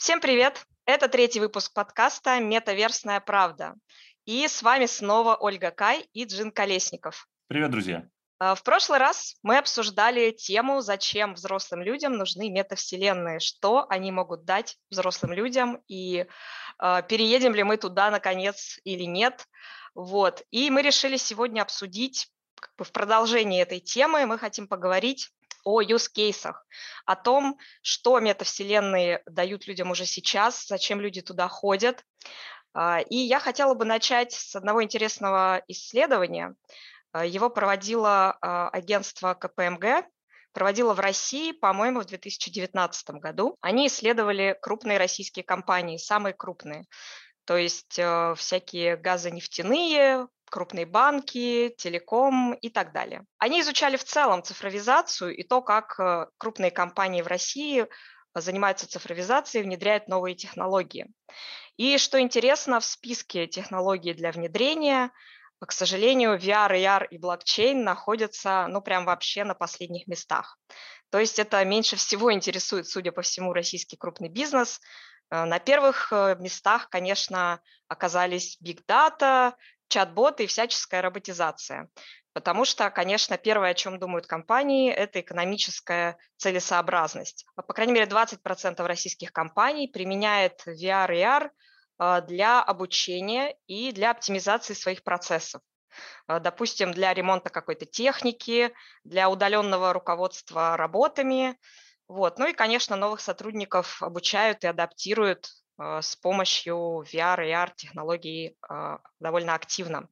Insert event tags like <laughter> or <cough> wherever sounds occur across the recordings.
Всем привет! Это третий выпуск подкаста «Метаверсная правда». И с вами снова Ольга Кай и Джин Колесников. Привет, друзья! А, в прошлый раз мы обсуждали тему, зачем взрослым людям нужны метавселенные, что они могут дать взрослым людям, и э, переедем ли мы туда наконец или нет. Вот. И мы решили сегодня обсудить как бы в продолжении этой темы, мы хотим поговорить о use-кейсах, о том, что метавселенные дают людям уже сейчас, зачем люди туда ходят. А, и я хотела бы начать с одного интересного исследования. А, его проводило а, агентство КПМГ, проводило в России, по-моему, в 2019 году. Они исследовали крупные российские компании, самые крупные. То есть э, всякие газонефтяные, крупные банки, телеком и так далее. Они изучали в целом цифровизацию и то, как э, крупные компании в России занимаются цифровизацией, внедряют новые технологии. И что интересно, в списке технологий для внедрения, к сожалению, VR, AR и блокчейн находятся, ну, прям вообще на последних местах. То есть это меньше всего интересует, судя по всему, российский крупный бизнес. Э, на первых э, местах, конечно, оказались big data, чат-боты и всяческая роботизация. Потому что, конечно, первое, о чем думают компании, это экономическая целесообразность. По крайней мере, 20% российских компаний применяет VR и AR а, для обучения и для оптимизации своих процессов. А, допустим, для ремонта какой-то техники, для удаленного руководства работами. Вот. Ну и, конечно, новых сотрудников обучают и адаптируют а, с помощью VR и AR технологий довольно активно.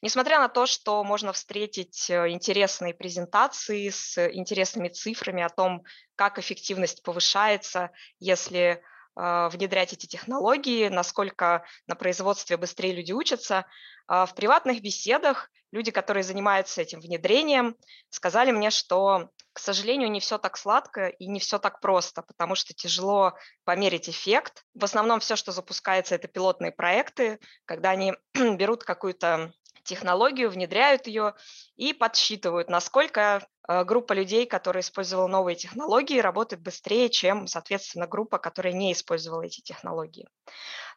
Несмотря на то, что можно встретить э, интересные презентации с интересными цифрами о том, как эффективность повышается, если внедрять эти технологии, насколько на производстве быстрее люди учатся. В приватных беседах люди, которые занимаются этим внедрением, сказали мне, что, к сожалению, не все так сладко и не все так просто, потому что тяжело померить эффект. В основном все, что запускается, это пилотные проекты, когда они <clears throat> берут какую-то технологию, внедряют ее и подсчитывают, насколько э, группа людей, которая использовала новые технологии, работает быстрее, чем, соответственно, группа, которая не использовала эти технологии.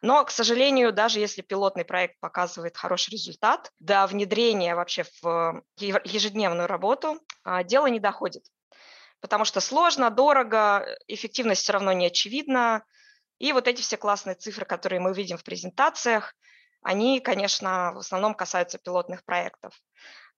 Но, к сожалению, даже если пилотный проект показывает хороший результат, до внедрения вообще в ежедневную работу а, дело не доходит. Потому что сложно, дорого, эффективность все равно не очевидна. И вот эти все классные цифры, которые мы видим в презентациях – они, конечно, в основном касаются пилотных проектов.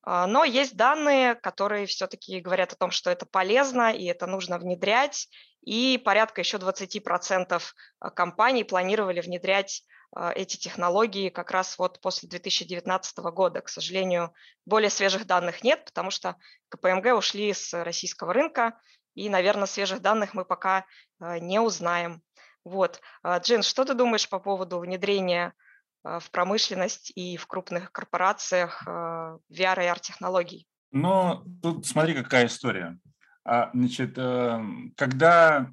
А, но есть данные, которые все-таки говорят о том, что это полезно и это нужно внедрять. И порядка еще 20% а, компаний планировали внедрять а, эти технологии как раз вот после 2019 года. К сожалению, более свежих данных нет, потому что КПМГ ушли с российского рынка, и, наверное, свежих данных мы пока не узнаем. Вот. Джин, что ты думаешь по поводу внедрения в промышленность и в крупных корпорациях VR и AR-технологий? Ну, тут смотри, какая история. А, значит, э, когда,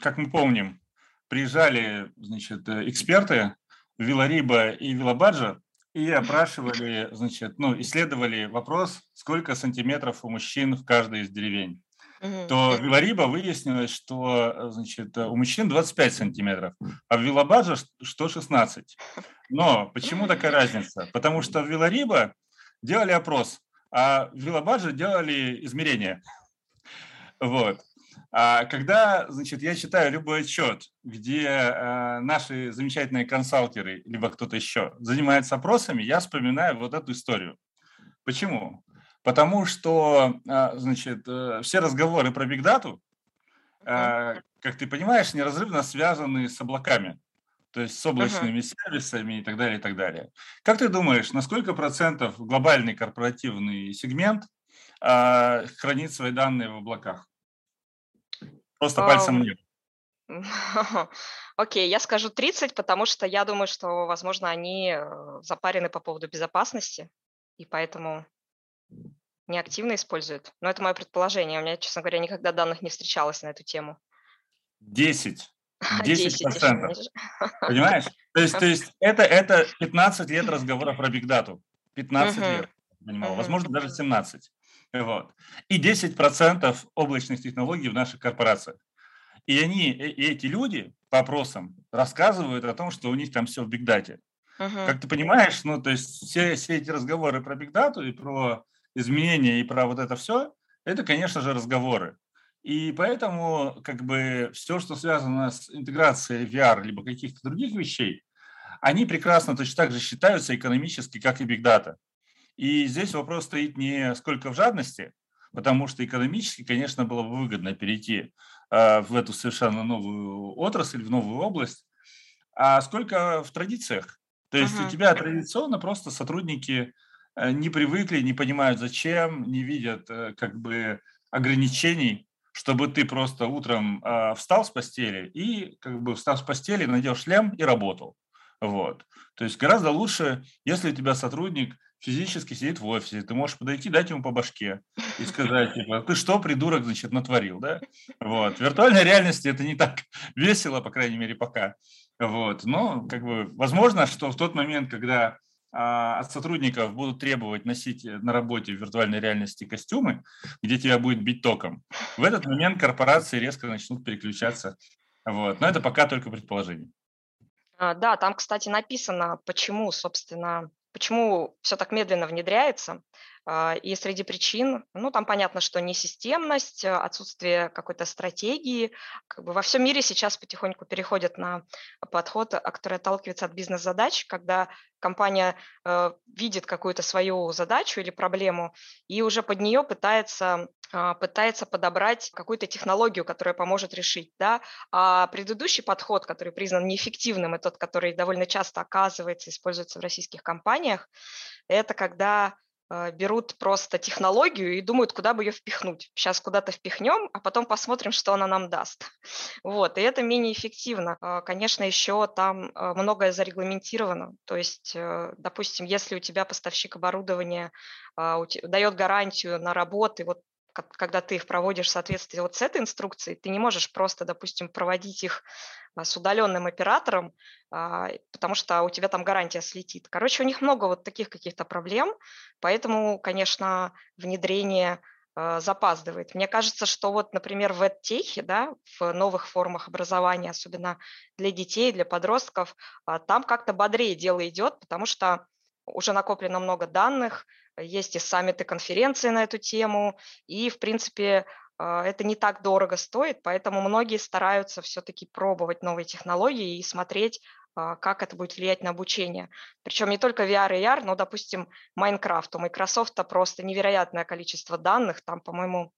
как мы помним, приезжали значит, эксперты в Вилариба и Вилабаджа и опрашивали, <laughs> значит, ну, исследовали вопрос, сколько сантиметров у мужчин в каждой из деревень то в Вилариба выяснилось, что значит, у мужчин 25 сантиметров, а в Вилабаджа 116. Но почему такая <laughs> разница? Потому что в Вилариба делали опрос, а в Вилабаджа делали измерения. Вот. А когда, значит, я читаю любой отчет, где э, наши замечательные консалтеры, либо кто-то еще занимается опросами, я вспоминаю вот эту историю. Почему? Потому что, а, значит, э, все разговоры про бигдату, а, как ты понимаешь, неразрывно связаны с облаками, то есть с облачными uh-huh. сервисами и так далее, и так далее. Как ты думаешь, на сколько процентов глобальный корпоративный сегмент а, хранит свои данные в облаках? Просто um... пальцем нет. <laughs> Окей, okay, я скажу 30, потому что я думаю, что, возможно, они э, запарены по поводу безопасности, и поэтому не активно используют. Но это мое предположение. У меня, честно говоря, никогда данных не встречалось на эту тему. 10. 10 <laughs> процентов. Понимаешь? То есть, то есть это, это 15 лет разговора про бигдату. 15 uh-huh. лет. Понимал. Uh-huh. Возможно, даже 17. Вот. И 10 процентов облачных технологий в наших корпорациях. И они, и эти люди по опросам рассказывают о том, что у них там все в бигдате. Uh-huh. Как ты понимаешь, ну, то есть все, все эти разговоры про бигдату и про изменения и про вот это все, это, конечно же, разговоры. И поэтому как бы все, что связано с интеграцией VR либо каких-то других вещей, они прекрасно точно так же считаются экономически, как и бигдата. И здесь вопрос стоит не сколько в жадности, потому что экономически, конечно, было бы выгодно перейти э, в эту совершенно новую отрасль, в новую область, а сколько в традициях. То есть uh-huh. у тебя традиционно просто сотрудники не привыкли, не понимают зачем, не видят э, как бы ограничений, чтобы ты просто утром э, встал с постели и как бы встав с постели, надел шлем и работал. Вот. То есть гораздо лучше, если у тебя сотрудник физически сидит в офисе, ты можешь подойти, дать ему по башке и сказать, типа, ты что, придурок, значит, натворил, да? Вот. В виртуальной реальности это не так <laughs> весело, по крайней мере, пока. Вот. Но, как бы, возможно, что в тот момент, когда от сотрудников будут требовать носить на работе в виртуальной реальности костюмы, где тебя будет бить током, в этот момент корпорации резко начнут переключаться. Вот. Но это пока только предположение. А, да, там, кстати, написано, почему, собственно, почему все так медленно внедряется. А, и среди причин, ну, там понятно, что несистемность, а, отсутствие какой-то стратегии. Как бы во всем мире сейчас потихоньку переходят на подход, который отталкивается от бизнес-задач, когда компания э, видит какую-то свою задачу или проблему и уже под нее пытается а, пытается подобрать какую-то технологию, которая поможет решить. Да? А предыдущий подход, который признан неэффективным, и тот, который довольно часто оказывается, используется в российских компаниях, это когда а, берут просто технологию и думают, куда бы ее впихнуть. Сейчас куда-то впихнем, а потом посмотрим, что она нам даст. <laughs> Вот, и это менее эффективно. А, конечно, еще там а, многое зарегламентировано. То есть, э, допустим, если у тебя поставщик оборудования дает гарантию на работы, вот когда ты их проводишь в соответствии вот с этой инструкцией, ты не можешь просто, допустим, проводить их а, с удаленным оператором, а, потому что у тебя там гарантия слетит. Короче, у них много вот таких каких-то проблем, поэтому, конечно, внедрение а, запаздывает. Мне кажется, что вот, например, в EdTech, да, в новых формах образования, особенно для детей, для подростков, там как-то бодрее дело идет, потому что уже накоплено много данных, есть и саммиты, конференции на эту тему, и, в принципе, а, это не так дорого стоит, поэтому многие стараются все-таки пробовать новые технологии и смотреть, а, как это будет влиять на обучение. Причем не только VR и AR, но, допустим, Minecraft. У Microsoft просто невероятное количество данных. Там, по-моему,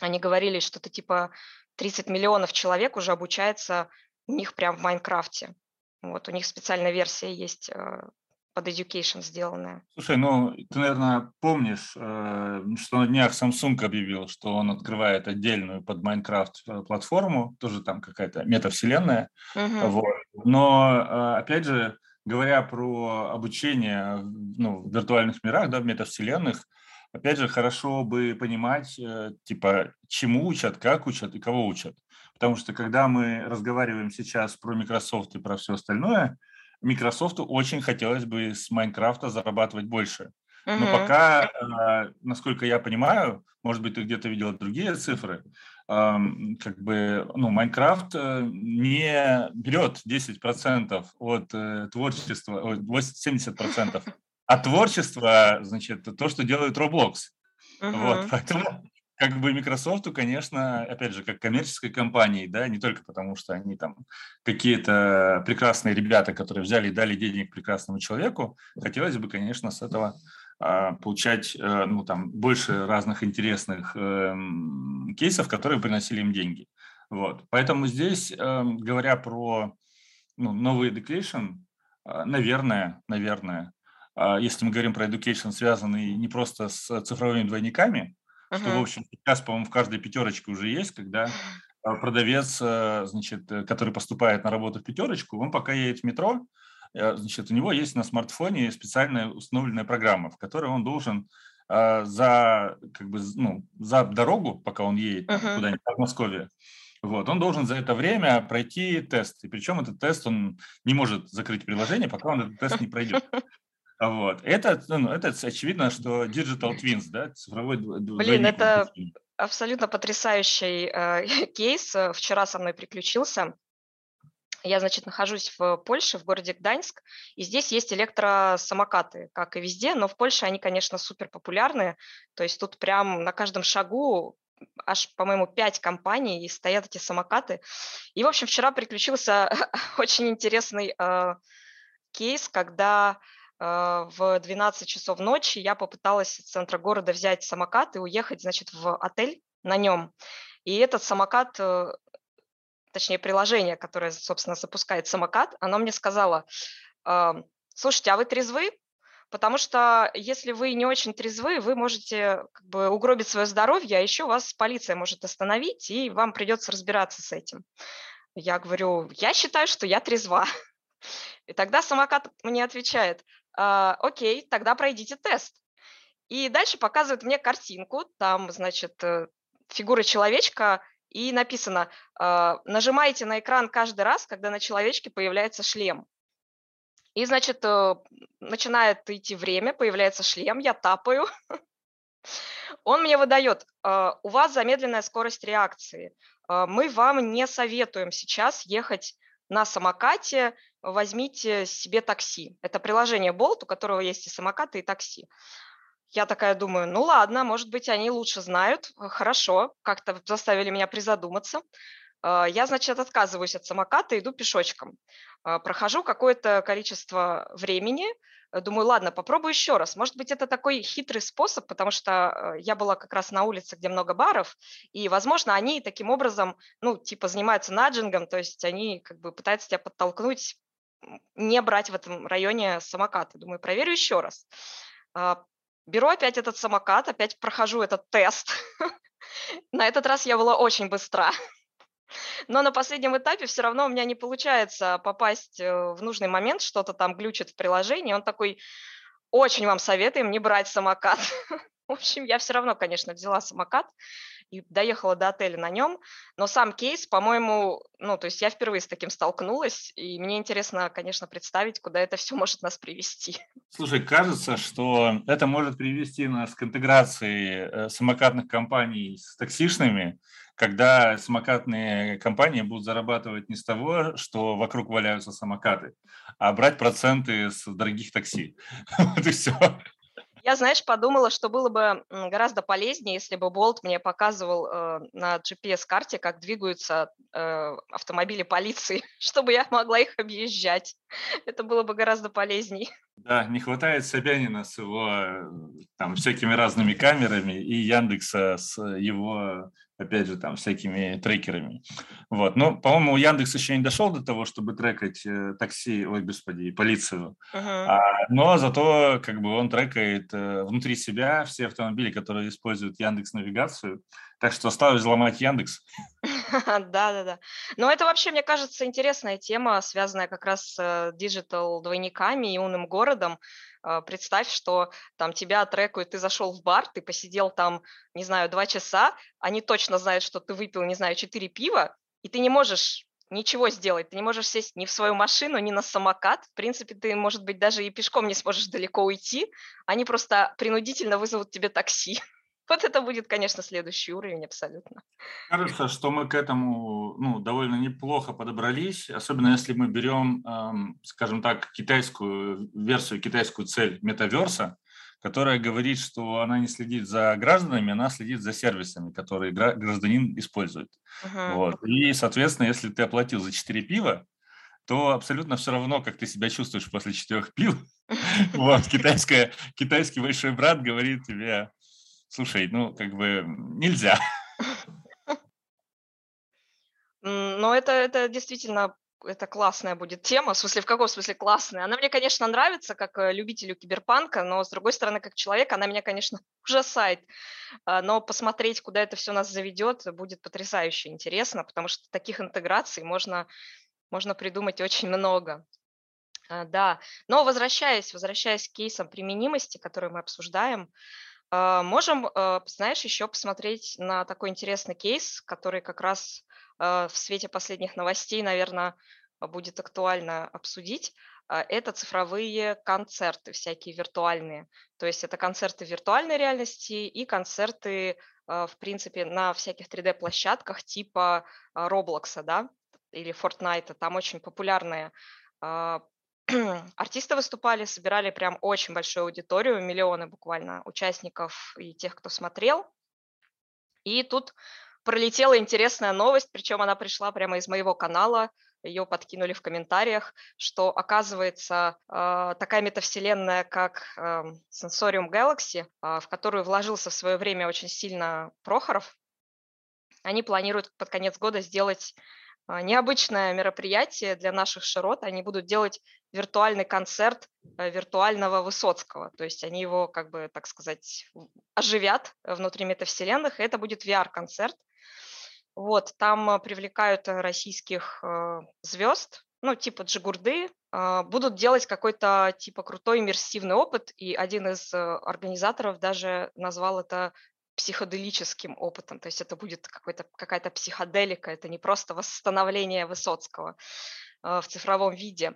они говорили, что-то типа 30 миллионов человек уже обучается у них прямо в Майнкрафте. Вот, у них специальная версия есть а, под education сделанное. Слушай, ну ты, наверное, помнишь, э, что на днях Samsung объявил, что он открывает отдельную под Minecraft э, платформу, тоже там какая-то метавселенная. Угу. Вот. Но, э, опять же, говоря про обучение ну, в виртуальных мирах, да, в метавселенных, опять же, хорошо бы понимать, типа, чему учат, как учат и кого учат. Потому что когда мы разговариваем сейчас про Microsoft и про все остальное, Microsoft очень хотелось бы с Майнкрафта зарабатывать больше. Но пока, э, насколько я понимаю, может быть, ты где-то видел другие цифры, как бы, ну, Майнкрафт э, не берет 10% от э, творчества, 70% от творчества, значит, то, что делает Roblox. Uh-huh. Вот, поэтому как бы Microsoft, конечно, опять же, как коммерческой компании, да, не только потому, что они там какие-то прекрасные ребята, которые взяли и дали денег прекрасному человеку, хотелось бы, конечно, с этого а, получать а, ну, там, больше разных интересных э, кейсов, которые приносили им деньги. Вот. Поэтому здесь, э, говоря про ну, новый education, э, наверное, наверное, э, если мы говорим про education, связанный не просто с цифровыми двойниками, что, в общем, сейчас, по-моему, в каждой пятерочке уже есть, когда а, продавец, э, значит, э, который поступает на работу в пятерочку, он пока едет в метро, э, значит, у него есть на смартфоне специальная установленная программа, в которой он должен а, за, как бы, ну, за дорогу, пока он едет uh-huh. куда-нибудь в Москве, вот, он должен за это время пройти тест. И причем этот тест он не может закрыть приложение, пока он этот тест не пройдет. Вот. Это, ну, это очевидно, что digital twins, да, цифровой Блин, это абсолютно потрясающий э, <laughs> кейс э, вчера со мной приключился. Я, значит, нахожусь в Польше, в городе Гданьск, и здесь есть электросамокаты, как и везде, но в Польше они, конечно, супер популярны, то есть тут прям на каждом шагу аж, по-моему, пять компаний, и стоят эти самокаты. И, в общем, вчера приключился <laughs> очень интересный э, кейс, когда э, в 12 часов ночи я попыталась из центра города взять самокат и уехать, значит, в отель на нем. И этот самокат э, точнее, приложение, которое, собственно, запускает самокат, оно мне сказало, слушайте, а вы трезвы? Потому что если вы не очень трезвы, вы можете как бы угробить свое здоровье, а еще вас полиция может остановить, и вам придется разбираться с этим. Я говорю, я считаю, что я трезва. И тогда самокат мне отвечает, «А, окей, тогда пройдите тест. И дальше показывает мне картинку, там, значит, э, фигура человечка, и написано, э, нажимаете на экран каждый раз, когда на человечке появляется шлем. И, значит, э, начинает идти время, появляется шлем, я тапаю. Он мне выдает, э, у вас замедленная скорость реакции. Мы вам не советуем сейчас ехать на самокате, возьмите себе такси. Это приложение Bolt, у которого есть и самокаты, и такси. Я такая думаю, ну ладно, может быть, они лучше знают, э, хорошо, как-то заставили меня призадуматься. А, я, значит, отказываюсь от самоката, иду пешочком. Прохожу какое-то количество времени, э, думаю, ладно, попробую еще раз. Может быть, это такой хитрый способ, потому что э, я была как раз на улице, где много баров, и, возможно, они таким образом, ну, типа, занимаются наджингом, то есть они как бы пытаются тебя подтолкнуть не брать в этом районе самокаты. Думаю, проверю еще раз. А, Беру опять этот самокат, опять прохожу этот тест. <laughs> На этот раз я была очень быстра. <laughs> Но на последнем этапе все равно у меня не получается попасть э, в нужный момент, что-то там глючит в приложении. Он такой, очень вам советуем не брать самокат. <laughs> В общем, я все равно, конечно, взяла самокат и доехала до отеля на нем. Но сам кейс, по-моему, ну, то есть я впервые с таким столкнулась, и мне интересно, конечно, представить, куда это все может нас привести. Слушай, кажется, что это может привести нас к интеграции э, самокатных компаний с таксишными, когда самокатные компании будут зарабатывать не с того, что вокруг валяются самокаты, а брать проценты с дорогих такси. <laughs> Вот и все. Я, знаешь, подумала, что было бы гораздо полезнее, если бы Болт мне показывал э, на GPS-карте, как двигаются э, автомобили полиции, <laughs> чтобы я могла их объезжать. Это было бы гораздо полезней. Да, не хватает Собянина с его э, там всякими разными камерами и Яндекса с его опять же, там, всякими трекерами. Вот. Но, по-моему, Яндекс еще не дошел до того, чтобы трекать э, такси, ой, господи, полицию. Uh-huh. А, но зато, как бы, он трекает э, внутри себя все автомобили, которые используют Яндекс навигацию. Так что осталось взломать Яндекс. Да, да, да. Но это вообще, мне кажется, интересная тема, связанная как раз с диджитал-двойниками и умным городом. А, представь, что там тебя трекают, ты зашел в бар, ты посидел там, не знаю, два часа, они точно знают, что ты выпил, не знаю, четыре пива, и ты не можешь ничего сделать. Ты не можешь сесть ни в свою машину, ни на самокат. В принципе, ты, может быть, даже и пешком не сможешь далеко уйти. Они просто принудительно вызовут тебе такси. Вот это будет, конечно, следующий уровень абсолютно. Кажется, что мы к этому ну, довольно неплохо подобрались, особенно если мы берем, эм, скажем так, китайскую версию, китайскую цель метаверса, которая говорит, что она не следит за гражданами, она следит за сервисами, которые гражданин использует. Uh-huh. Вот. И, соответственно, если ты оплатил за 4 пива, то абсолютно все равно, как ты себя чувствуешь после четырех пив. <laughs> Вот, китайский большой брат говорит тебе, слушай, ну, как бы нельзя. <laughs> Но это, это действительно это классная будет тема. В смысле, в каком смысле классная? Она мне, конечно, нравится как э, любителю киберпанка, но, с другой стороны, как человек, она меня, конечно, <laughs> ужасает. А, но посмотреть, куда это все нас заведет, будет потрясающе интересно, потому что таких интеграций можно, можно придумать очень много. А, да, но возвращаясь, возвращаясь к кейсам применимости, которые мы обсуждаем, можем, а, знаешь, еще посмотреть на такой интересный кейс, который как раз а, в свете последних новостей, наверное, будет актуально обсудить. Это цифровые концерты, всякие виртуальные. То есть это концерты виртуальной реальности и концерты в принципе, на всяких 3D-площадках типа Roblox, да, или Fortnite. Там очень популярные <clears throat> артисты выступали, собирали прям очень большую аудиторию, миллионы буквально участников и тех, кто смотрел. И тут пролетела интересная новость, причем она пришла прямо из моего канала, ее подкинули в комментариях, что оказывается э, такая метавселенная, как э, Sensorium Galaxy, э, в которую вложился в свое время очень сильно Прохоров, они планируют под конец года сделать необычное мероприятие для наших широт. Они будут делать виртуальный концерт э, виртуального Высоцкого. То есть они его, как бы, так сказать, оживят внутри метавселенных, и это будет VR-концерт. Вот, там э, привлекают российских э, звезд, ну, типа Джигурды, будут делать какой-то, типа, крутой иммерсивный опыт, и один из организаторов даже назвал это психоделическим опытом, то есть это будет какая-то психоделика, это не просто восстановление Высоцкого в цифровом виде.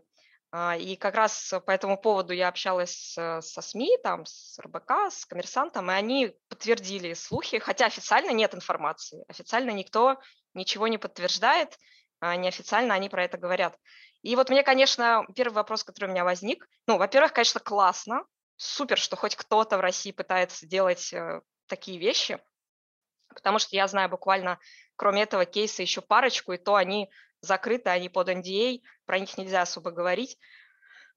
А, и как раз по этому поводу я общалась со СМИ, там, с РБК, с коммерсантом, и они подтвердили слухи, хотя официально нет информации. Официально никто ничего не подтверждает, а неофициально они про это говорят. И вот мне, конечно, первый вопрос, который у меня возник, ну, во-первых, конечно, классно, супер, что хоть кто-то в России пытается делать э, такие вещи, потому что я знаю буквально, кроме этого кейса, еще парочку, и то они закрыты, они под NDA, про них нельзя особо говорить,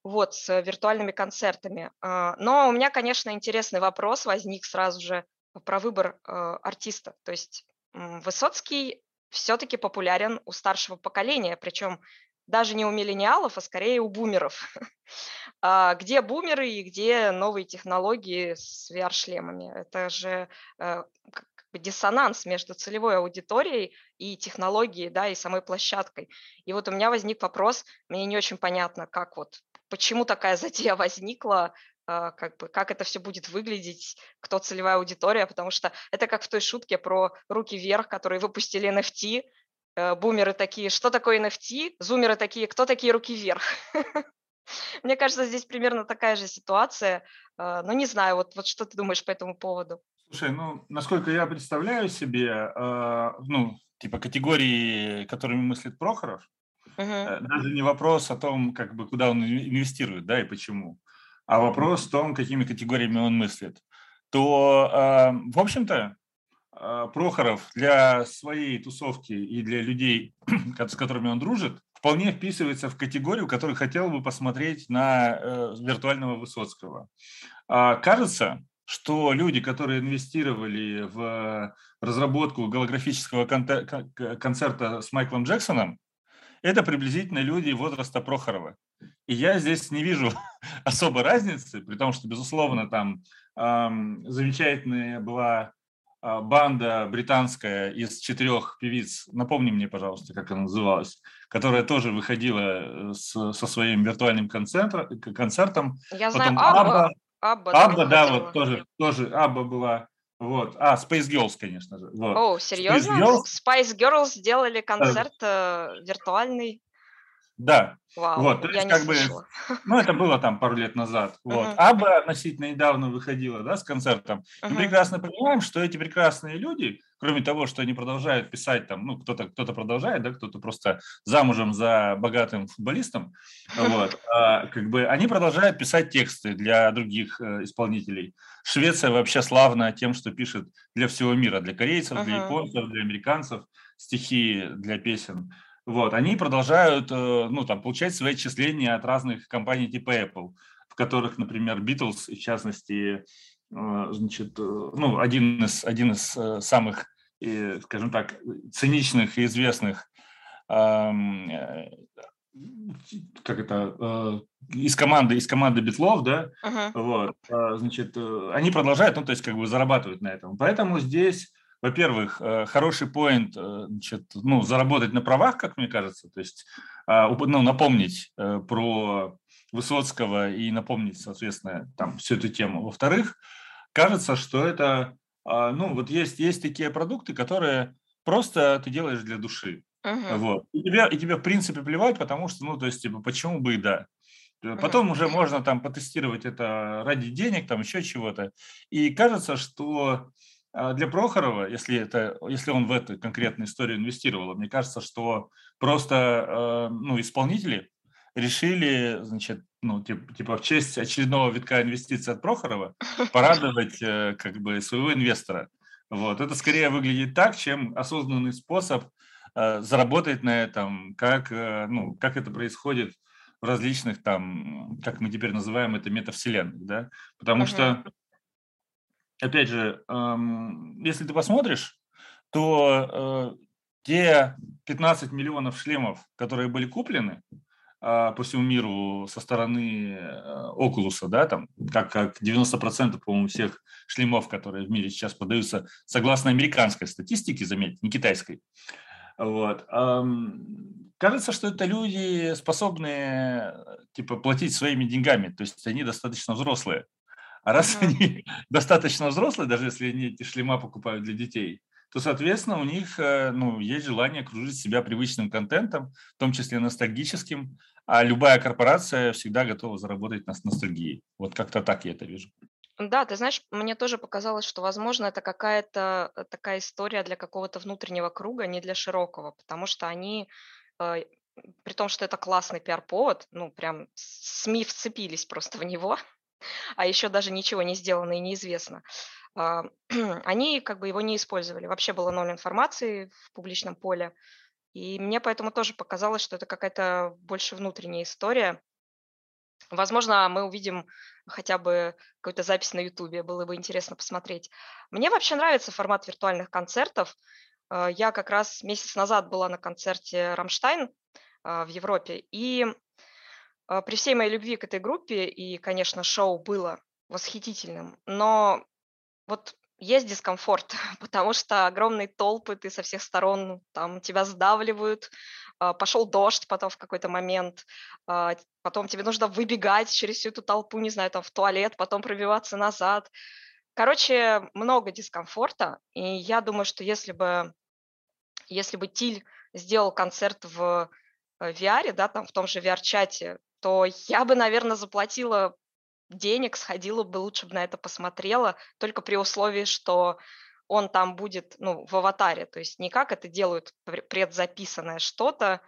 вот, с виртуальными концертами. А, но у меня, конечно, интересный вопрос возник сразу же про выбор а, артиста. То есть Высоцкий все-таки популярен у старшего поколения, причем даже не у миллениалов, а скорее у бумеров. <laughs> А где бумеры и где новые технологии с VR-шлемами? Это же э, диссонанс между целевой аудиторией и технологией, да, и самой площадкой. И вот у меня возник вопрос, мне не очень понятно, как вот, почему такая <laughs> затея возникла, а, как бы, как это все будет выглядеть, кто целевая аудитория, потому что это как в той шутке про руки вверх, которые выпустили NFT, бумеры такие, что такое NFT, зумеры такие, кто такие руки вверх? <laughs> Мне кажется, здесь примерно такая же ситуация. А, но не знаю, вот, вот что ты думаешь по этому поводу? Слушай, ну, насколько я представляю себе, э, ну, типа категории, которыми мыслит Прохоров, uh-huh. даже не вопрос о том, как бы, куда он инвестирует, да, и почему, а вопрос в том, какими категориями он мыслит, то, э, в общем-то, э, Прохоров для своей тусовки и для людей, <clears throat> с которыми он дружит, вполне вписывается в категорию, которую хотел бы посмотреть на э, виртуального Высоцкого. А, кажется, что люди, которые инвестировали в разработку голографического концерта с Майклом Джексоном, это приблизительно люди возраста Прохорова. И я здесь не вижу <laughs> особой разницы, при том, что, безусловно, там эм, замечательная была а, банда британская из четырех певиц, напомни мне, пожалуйста, как она называлась, которая тоже выходила э, с, со своим виртуальным концертом. концертом. Я Потом знаю Абба. Абба, Абба да, вот тоже, тоже Абба была. Вот. А, Space Girls, конечно же. Вот. О, серьезно? Space Girls, Spice Girls сделали концерт э, виртуальный да. Вау, вот, то есть, как бы, ну, это было там пару лет назад. Вот. Uh-huh. Аба относительно недавно выходила, да, с концертом. Uh-huh. Мы прекрасно понимаем, что эти прекрасные люди, кроме того, что они продолжают писать там, ну, кто-то кто продолжает, да, кто-то просто замужем за богатым футболистом, вот, <laughs> а, как бы они продолжают писать тексты для других э, исполнителей. Швеция вообще славна тем, что пишет для всего мира, для корейцев, uh-huh. для японцев, для американцев стихи для песен. Вот, они продолжают, э, ну, там, получать свои отчисления от разных компаний типа Apple, в которых, например, Beatles, в частности, э, значит, э, ну, один из, один из самых, скажем так, циничных и известных как это, из команды, из команды Битлов, да, uh-huh. вот, значит, они продолжают, ну, то есть, как бы зарабатывать на этом. Поэтому здесь во-первых, э, хороший поинт, э, значит, ну, заработать на правах, как мне кажется, то есть а, ну, напомнить э, про Высоцкого и напомнить, соответственно, там всю эту тему. Во-вторых, кажется, что это, а, ну, вот есть, есть такие продукты, которые просто ты делаешь для души. Uh-huh. Вот. И тебе, и тебе, в принципе, плевать, потому что, ну, то есть, типа, почему бы и да. Потом uh-huh. уже можно там потестировать это ради денег, там еще чего-то. И кажется, что для Прохорова, если, это, если он в эту конкретную историю инвестировал, мне кажется, что просто ну, исполнители решили, значит, ну, типа, типа в честь очередного витка инвестиций от Прохорова <laughs> порадовать э, как бы своего инвестора. Вот. Это скорее выглядит так, чем осознанный способ э, заработать на этом, как, э, ну, как это происходит в различных там, как мы теперь называем это, метавселенных, да, потому uh-huh. что, опять же, эм, если ты посмотришь, то э, те 15 миллионов шлемов, которые были куплены, а, по всему миру со стороны Oculus, да, там, как, как 90%, по-моему, всех шлемов, которые в мире сейчас продаются, согласно американской статистике, заметьте, не китайской. Вот. Кажется, что это люди, способные типа, платить своими деньгами, то есть они достаточно взрослые. А раз mm-hmm. они <laughs> достаточно взрослые, даже если они эти шлема покупают для детей, то, соответственно, у них э, ну, есть желание окружить себя привычным контентом, в том числе ностальгическим, а любая корпорация всегда готова заработать на ностальгии. Вот как-то так я это вижу. Да, ты знаешь, мне тоже показалось, что, возможно, это какая-то э, такая история для какого-то внутреннего круга, не для широкого, потому что они, э, при том, что это классный пиар-повод, ну, прям СМИ вцепились просто в него, а еще даже ничего не сделано и неизвестно. А, <clears throat> они как бы его не использовали. Вообще было ноль информации в публичном поле. И мне поэтому тоже показалось, что это какая-то больше внутренняя история. Возможно, мы увидим хотя бы какую-то запись на Ютубе, было бы интересно посмотреть. Мне вообще нравится формат виртуальных концертов. А, я как раз месяц назад была на концерте «Рамштайн» а, в Европе, и при всей моей любви к этой группе, и, конечно, шоу было восхитительным, но вот есть дискомфорт, <laughs> потому что огромные толпы, ты со всех сторон, там тебя сдавливают, а, пошел дождь потом в какой-то момент, а, потом тебе нужно выбегать через всю эту толпу, не знаю, там в туалет, потом пробиваться назад. Короче, много дискомфорта, и я думаю, что если бы, если бы Тиль сделал концерт в VR, э, да, там в том же VR-чате, то я бы, наверное, заплатила денег, сходила бы, лучше бы на это посмотрела, только при условии, что он там будет ну, в аватаре, то есть не как это делают предзаписанное что-то,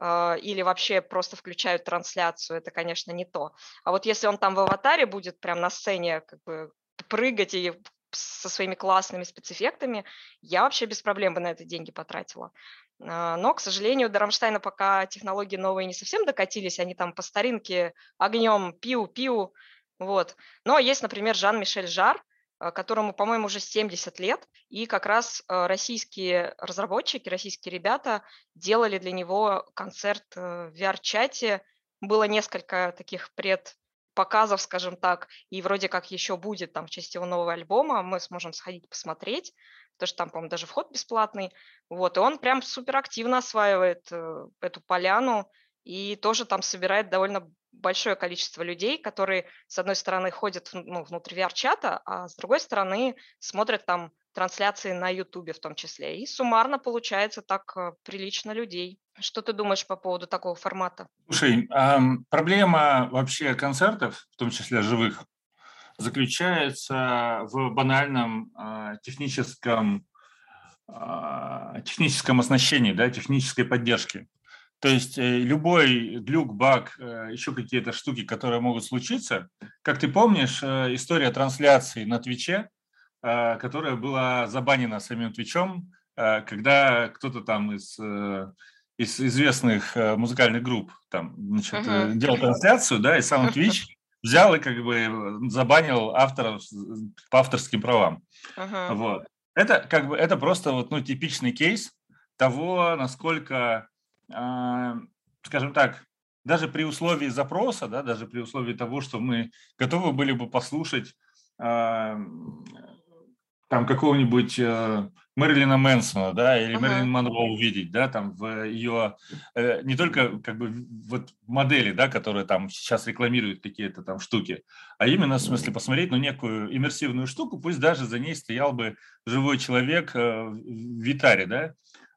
э, или вообще просто включают трансляцию, это, конечно, не то. А вот если он там в аватаре будет прям на сцене как бы прыгать и со своими классными спецэффектами, я вообще без проблем бы на это деньги потратила. А, но, к сожалению, до Рамштайна пока технологии новые не совсем докатились, они там по старинке огнем пиу-пиу, вот. Но есть, например, Жан-Мишель Жар, э, которому, по-моему, уже 70 лет, и как раз э, российские разработчики, российские ребята делали для него концерт э, в VR-чате. Было несколько таких предпоказов, скажем так, и вроде как еще будет там в честь его нового альбома, мы сможем сходить посмотреть, потому что там, по-моему, даже вход бесплатный. Вот, и он прям супер активно осваивает эту поляну и тоже там собирает довольно большое количество людей, которые, с одной стороны, ходят ну, внутрь VR-чата, а с другой стороны, смотрят там трансляции на Ютубе в том числе. И суммарно получается так э, прилично людей. Что ты думаешь по поводу такого формата? Слушай, проблема вообще концертов, в том числе живых, заключается в банальном а, техническом а, техническом оснащении, да, технической поддержке. То есть э, любой глюк, баг, э, еще какие-то штуки, которые могут случиться. Как ты помнишь, э, история трансляции на Твиче, которая была забанена самим Твичом, когда кто-то там из, из известных музыкальных групп там, значит, uh-huh. делал трансляцию, да, и сам <laughs> Twitch взял и как бы забанил авторов по авторским правам. Uh-huh. Вот. Это как бы это просто вот ну типичный кейс того, насколько а, скажем так, даже при условии запроса, да, даже при условии того, что мы готовы были бы послушать э, там какого-нибудь э, Мэрилина Мэнсона, да, или uh-huh. Мэрилин Монро увидеть, да, там в ее э, не только как бы вот модели, да, которые там сейчас рекламируют какие-то там штуки, а именно в смысле посмотреть, ну, некую иммерсивную штуку, пусть даже за ней стоял бы живой человек э, в Витаре, да,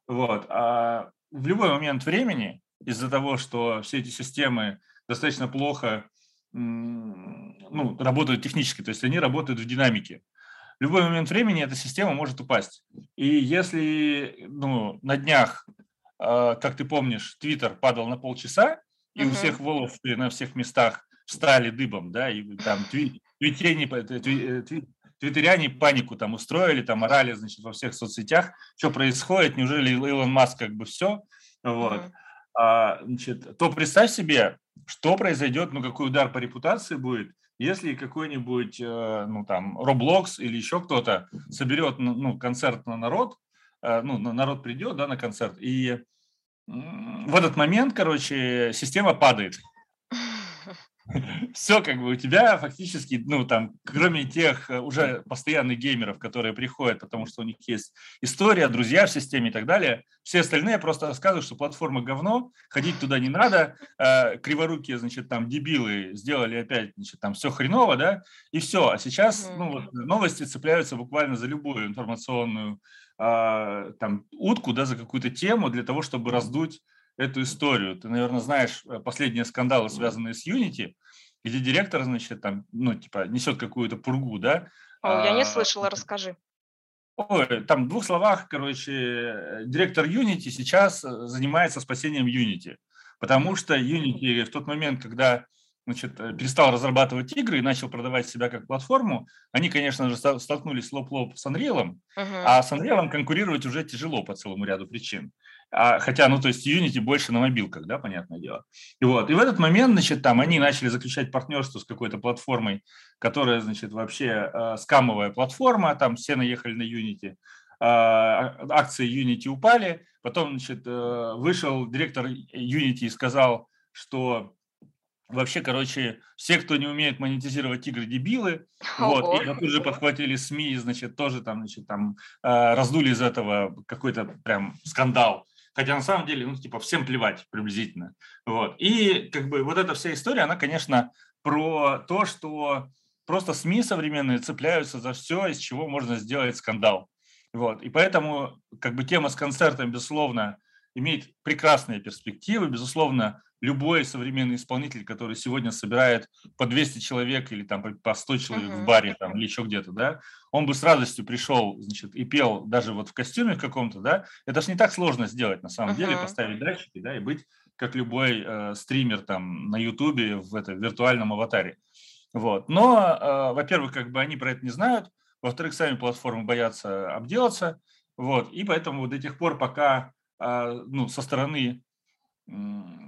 вот. А в любой момент времени из-за того, что все эти системы достаточно плохо ну, работают технически, то есть они работают в динамике. В любой момент времени эта система может упасть. И если ну, на днях, э, как ты помнишь, Твиттер падал на полчаса, и uh-huh. у всех волосы на всех местах встали дыбом, да, и там тви, твитяне, тви, твиттеряне панику там устроили, там орали, значит, во всех соцсетях, что происходит, неужели Илон Маск как бы все, вот. Uh-huh. А, значит, то представь себе, что произойдет, ну, какой удар по репутации будет, если какой-нибудь, э, ну, там, Roblox или еще кто-то соберет, ну, ну, концерт на народ, э, ну, народ придет, да, на концерт, и в этот момент, короче, система падает. <laughs> все как бы у тебя фактически, ну там, кроме тех э, уже постоянных геймеров, которые приходят, потому что у них есть история, друзья в системе и так далее, все остальные просто рассказывают, что платформа говно, ходить туда не надо, э, криворукие, значит, там дебилы сделали опять, значит, там все хреново, да, и все. А сейчас, ну вот, новости цепляются буквально за любую информационную э, там утку, да, за какую-то тему для того, чтобы раздуть эту историю. Ты, наверное, знаешь э, последние скандалы, связанные с Unity, где директор, значит, там, ну, типа, несет какую-то пургу, да? О, я не а, слышала, расскажи. Ой, там в двух словах, короче, директор Unity сейчас э, занимается спасением Unity, потому что Unity в тот момент, когда значит, э, перестал разрабатывать игры и начал продавать себя как платформу, они, конечно же, столкнулись лоб-лоб с Unreal, uh-huh. а с Unreal конкурировать уже тяжело по целому ряду причин. А, хотя, ну, то есть Unity больше на мобилках, да, понятное дело. И вот, и в этот момент, значит, там они начали заключать партнерство с какой-то платформой, которая, значит, вообще э, скамовая платформа, там все наехали на Unity, э, акции Unity упали, потом, значит, э, вышел директор Unity и сказал, что вообще, короче, все, кто не умеет монетизировать игры, дебилы. <laughs> Вот, и тут же подхватили СМИ, значит, тоже там, значит, там э, раздули из этого какой-то прям скандал. Хотя на самом деле, ну, типа, всем плевать приблизительно. Вот. И как бы вот эта вся история, она, конечно, про то, что просто СМИ современные цепляются за все, из чего можно сделать скандал. Вот. И поэтому как бы тема с концертом, безусловно, имеет прекрасные перспективы. Безусловно, любой современный исполнитель, который сегодня собирает по 200 человек или там по 100 человек uh-huh. в баре там, или еще где-то, да, он бы с радостью пришел, значит, и пел даже вот в костюме каком-то, да, это же не так сложно сделать на самом uh-huh. деле, поставить датчики, да, и быть как любой э, стример там на Ютубе в, это, в виртуальном аватаре. Вот. Но, э, во-первых, как бы они про это не знают, во-вторых, сами платформы боятся обделаться, вот, и поэтому до тех пор, пока э, ну, со стороны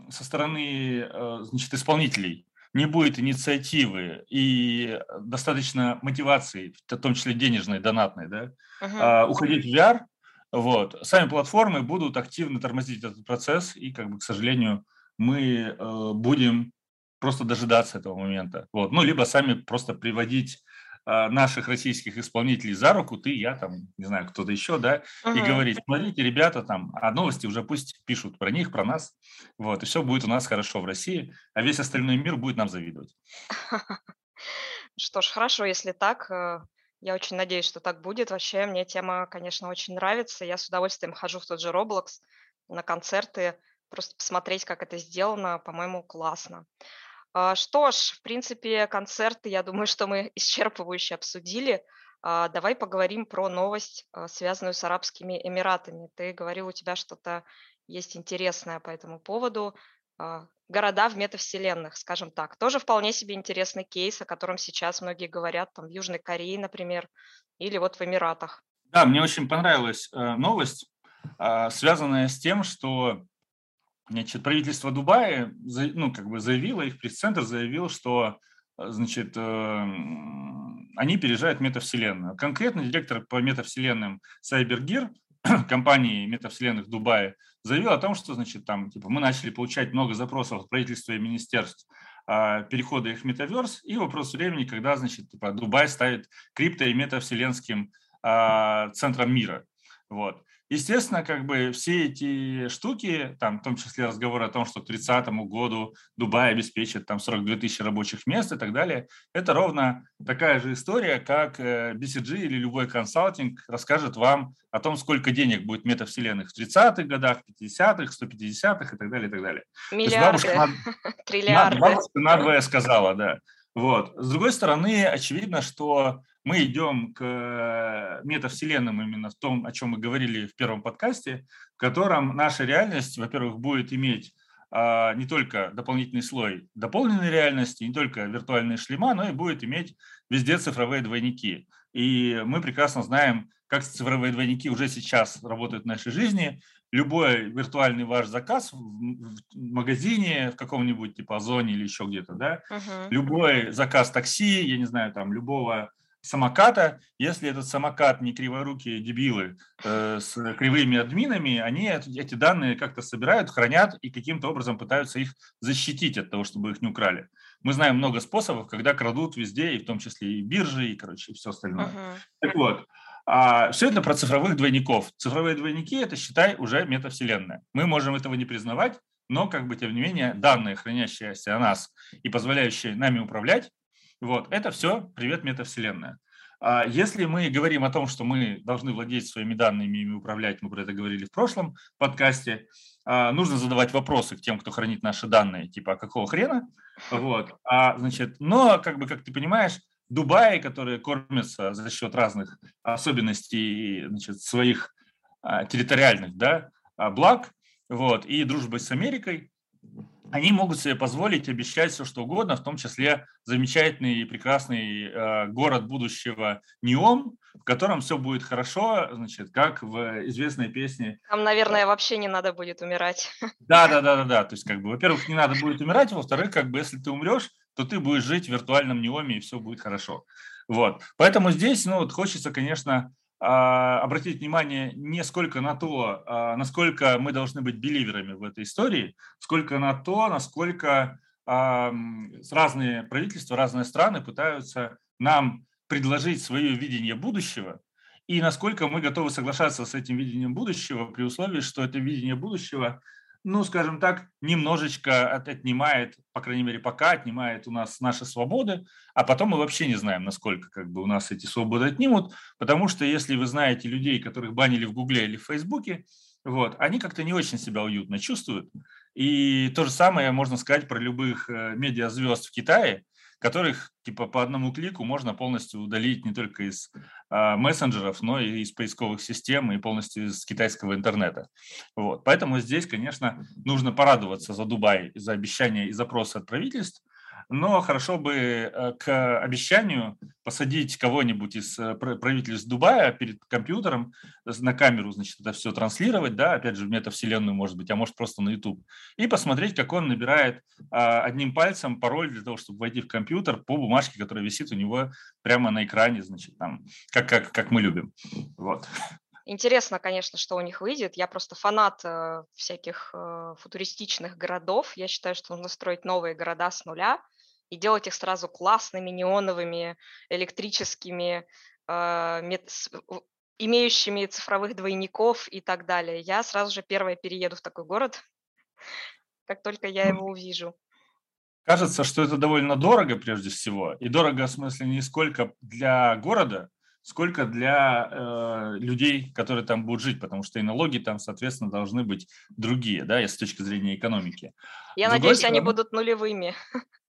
со стороны э, значит, исполнителей не будет инициативы и достаточно мотивации, в том числе денежной, донатной, да, uh-huh. уходить в VR, вот, сами платформы будут активно тормозить этот процесс, и, как бы, к сожалению, мы э, будем просто дожидаться этого момента. Вот. Ну, либо сами просто приводить наших российских исполнителей за руку, ты, я, там, не знаю, кто-то еще, да, uh-huh. и говорить, смотрите, ребята, там, а новости уже пусть пишут про них, про нас, вот, и все будет у нас хорошо в России, а весь остальной мир будет нам завидовать. <laughs> Что ж, хорошо, если так, э, я очень надеюсь, что так будет. Вообще, мне тема, конечно, очень нравится. Я с удовольствием хожу в тот же Roblox на концерты, просто посмотреть, как это сделано, по-моему, классно. А, что ж, в принципе, концерты, я думаю, что мы <laughs> исчерпывающе обсудили. А, давай поговорим про новость, а, связанную с Арабскими Эмиратами. Ты говорил, у тебя что-то есть интересное по этому поводу. Города в метавселенных, скажем так. Тоже вполне себе интересный кейс, о котором сейчас многие говорят, там в Южной Корее, например, или вот в Эмиратах. Да, мне очень понравилась э, новость, связанная с тем, что Значит, правительство Дубая ну, как бы заявило, их пресс-центр заявил, что э, значит, эм, они переезжают в метавселенную. Конкретно директор по метавселенным Сайбергир <clears throat> компании метавселенных Дубая заявил о том, что значит, там, типа, мы начали получать много запросов от правительства и министерств перехода их в метаверс, и вопрос времени, когда значит, типа, Дубай ставит крипто- и метавселенским а, центром мира. Вот. Естественно, как бы все эти штуки, там, в том числе разговоры о том, что к 30 году Дубай обеспечит там 42 тысячи рабочих мест и так далее, это ровно такая же история, как э, BCG или любой консалтинг расскажет вам о том, сколько денег будет метавселенных в 30-х годах, 50-х, 150-х и так далее, и так далее. Миллиарды, <laughs> триллиарды. Бабушка надвое сказала, да. Вот. С другой стороны, очевидно, что мы идем к метавселенным именно в том, о чем мы говорили в первом подкасте, в котором наша реальность, во-первых, будет иметь а, не только дополнительный слой дополненной реальности, не только виртуальные шлема, но и будет иметь везде цифровые двойники. И мы прекрасно знаем, как цифровые двойники уже сейчас работают в нашей жизни любой виртуальный ваш заказ в магазине, в каком-нибудь типа Озоне или еще где-то, да, uh-huh. любой заказ такси, я не знаю, там, любого самоката, если этот самокат не криворукие дебилы э, с кривыми админами, они эти данные как-то собирают, хранят и каким-то образом пытаются их защитить от того, чтобы их не украли. Мы знаем много способов, когда крадут везде, и в том числе и биржи, и, короче, и все остальное. Uh-huh. Так вот, а все это про цифровых двойников. Цифровые двойники – это, считай, уже метавселенная. Мы можем этого не признавать, но, как бы, тем не менее, данные, хранящиеся о нас и позволяющие нами управлять, вот, это все привет метавселенная. А если мы говорим о том, что мы должны владеть своими данными ими управлять, мы про это говорили в прошлом подкасте, а, нужно задавать вопросы к тем, кто хранит наши данные, типа, а какого хрена? Вот. А, значит, но, как бы, как ты понимаешь, Дубае, которые кормятся за счет разных особенностей значит, своих а, территориальных да, благ, вот, и дружбы с Америкой, они могут себе позволить обещать все, что угодно, в том числе замечательный и прекрасный э, город будущего Неом, в котором все будет хорошо, значит, как в известной песне. Там, наверное, вообще не надо будет умирать. Да, да, да, да, да. То есть, как бы, во-первых, не надо будет умирать, во-вторых, как бы, если ты умрешь, то ты будешь жить в виртуальном неоме, и все будет хорошо. Вот. Поэтому здесь, ну, вот хочется, конечно, обратить внимание не сколько на то, а, насколько мы должны быть беливерами в этой истории, сколько на то, насколько разные правительства, разные страны пытаются нам предложить свое видение будущего, и насколько мы готовы соглашаться с этим видением будущего при условии, что это видение будущего ну, скажем так, немножечко отнимает, по крайней мере, пока отнимает у нас наши свободы, а потом мы вообще не знаем, насколько как бы у нас эти свободы отнимут, потому что если вы знаете людей, которых банили в Гугле или в Фейсбуке, вот, они как-то не очень себя уютно чувствуют. И то же самое можно сказать про любых э, медиазвезд в Китае, которых типа по одному клику можно полностью удалить не только из э, мессенджеров, но и из поисковых систем и полностью из китайского интернета. Вот. Поэтому здесь, конечно, нужно порадоваться за Дубай, за обещания и запросы от правительств, но хорошо бы э, к обещанию посадить кого-нибудь из э, правительств Дубая перед компьютером на камеру, значит, это все транслировать, да, опять же, в метавселенную, может быть, а может просто на YouTube, и посмотреть, как он набирает а, одним пальцем пароль для того, чтобы войти в компьютер по бумажке, которая висит у него прямо на экране, значит, там, как, как, как мы любим. Вот. Интересно, конечно, что у них выйдет. Я просто фанат э, всяких э, футуристичных городов. Я считаю, что нужно строить новые города с нуля и делать их сразу классными, неоновыми, электрическими, мет, имеющими цифровых двойников и так далее. Я сразу же первая перееду в такой город, как только я его увижу. Кажется, что это довольно дорого прежде всего. И дорого в смысле не сколько для города, сколько для э, людей, которые там будут жить, потому что и налоги там, соответственно, должны быть другие, да, с точки зрения экономики. Я надеюсь, стороны, они будут нулевыми. <laughs>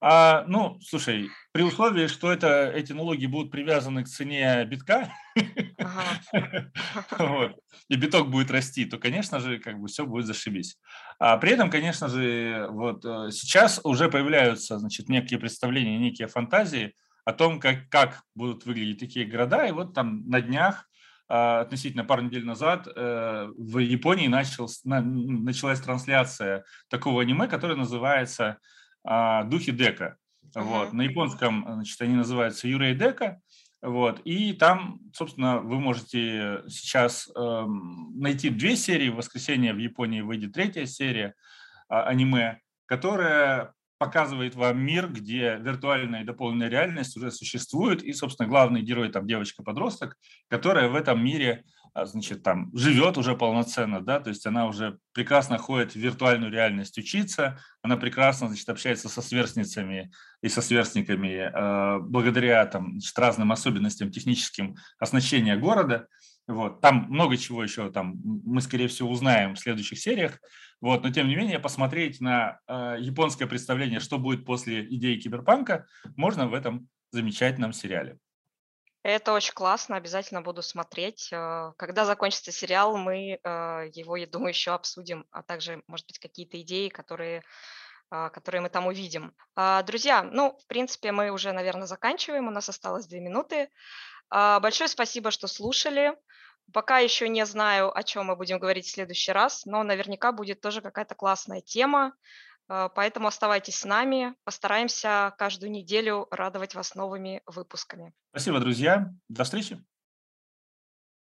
А, ну, слушай, при условии, что это, эти налоги будут привязаны к цене битка, <laughs> вот, и биток будет расти, то, конечно же, как бы все будет зашибись. А при этом, конечно же, вот э, сейчас уже появляются, значит, некие представления, некие фантазии о том, как, как будут выглядеть такие города. И вот там на днях, а, относительно пару недель назад, э, в Японии начал, началась трансляция такого аниме, которое называется «Духи Дека». Вот. На японском значит, они называются «Юрей Дека». Вот. И там, собственно, вы можете сейчас э, найти две серии. В воскресенье в Японии выйдет третья серия э, аниме, которая показывает вам мир, где виртуальная и дополненная реальность уже существует, и, собственно, главный герой там девочка-подросток, которая в этом мире, а, значит, там живет уже полноценно, да, то есть она уже прекрасно ходит в виртуальную реальность учиться, она прекрасно, значит, общается со сверстницами и со сверстниками э, благодаря там значит, разным особенностям техническим оснащения города, Вот. Там много чего еще там мы, скорее всего, узнаем в следующих сериях. Вот. Но, тем не менее, посмотреть на э, японское представление, что будет после идеи киберпанка, можно в этом замечательном сериале. Это очень классно, обязательно буду смотреть. Э, когда закончится сериал, мы э, его, я думаю, еще обсудим, а также, может быть, какие-то идеи, которые, э, которые мы там увидим. А, друзья, ну, в принципе, мы уже, наверное, заканчиваем, у нас осталось две минуты. А, большое спасибо, что слушали. Пока еще не знаю, о чем мы будем говорить в следующий раз, но наверняка будет тоже какая-то классная тема. А, поэтому оставайтесь с нами. Постараемся каждую неделю радовать вас новыми выпусками. Спасибо, друзья. До встречи.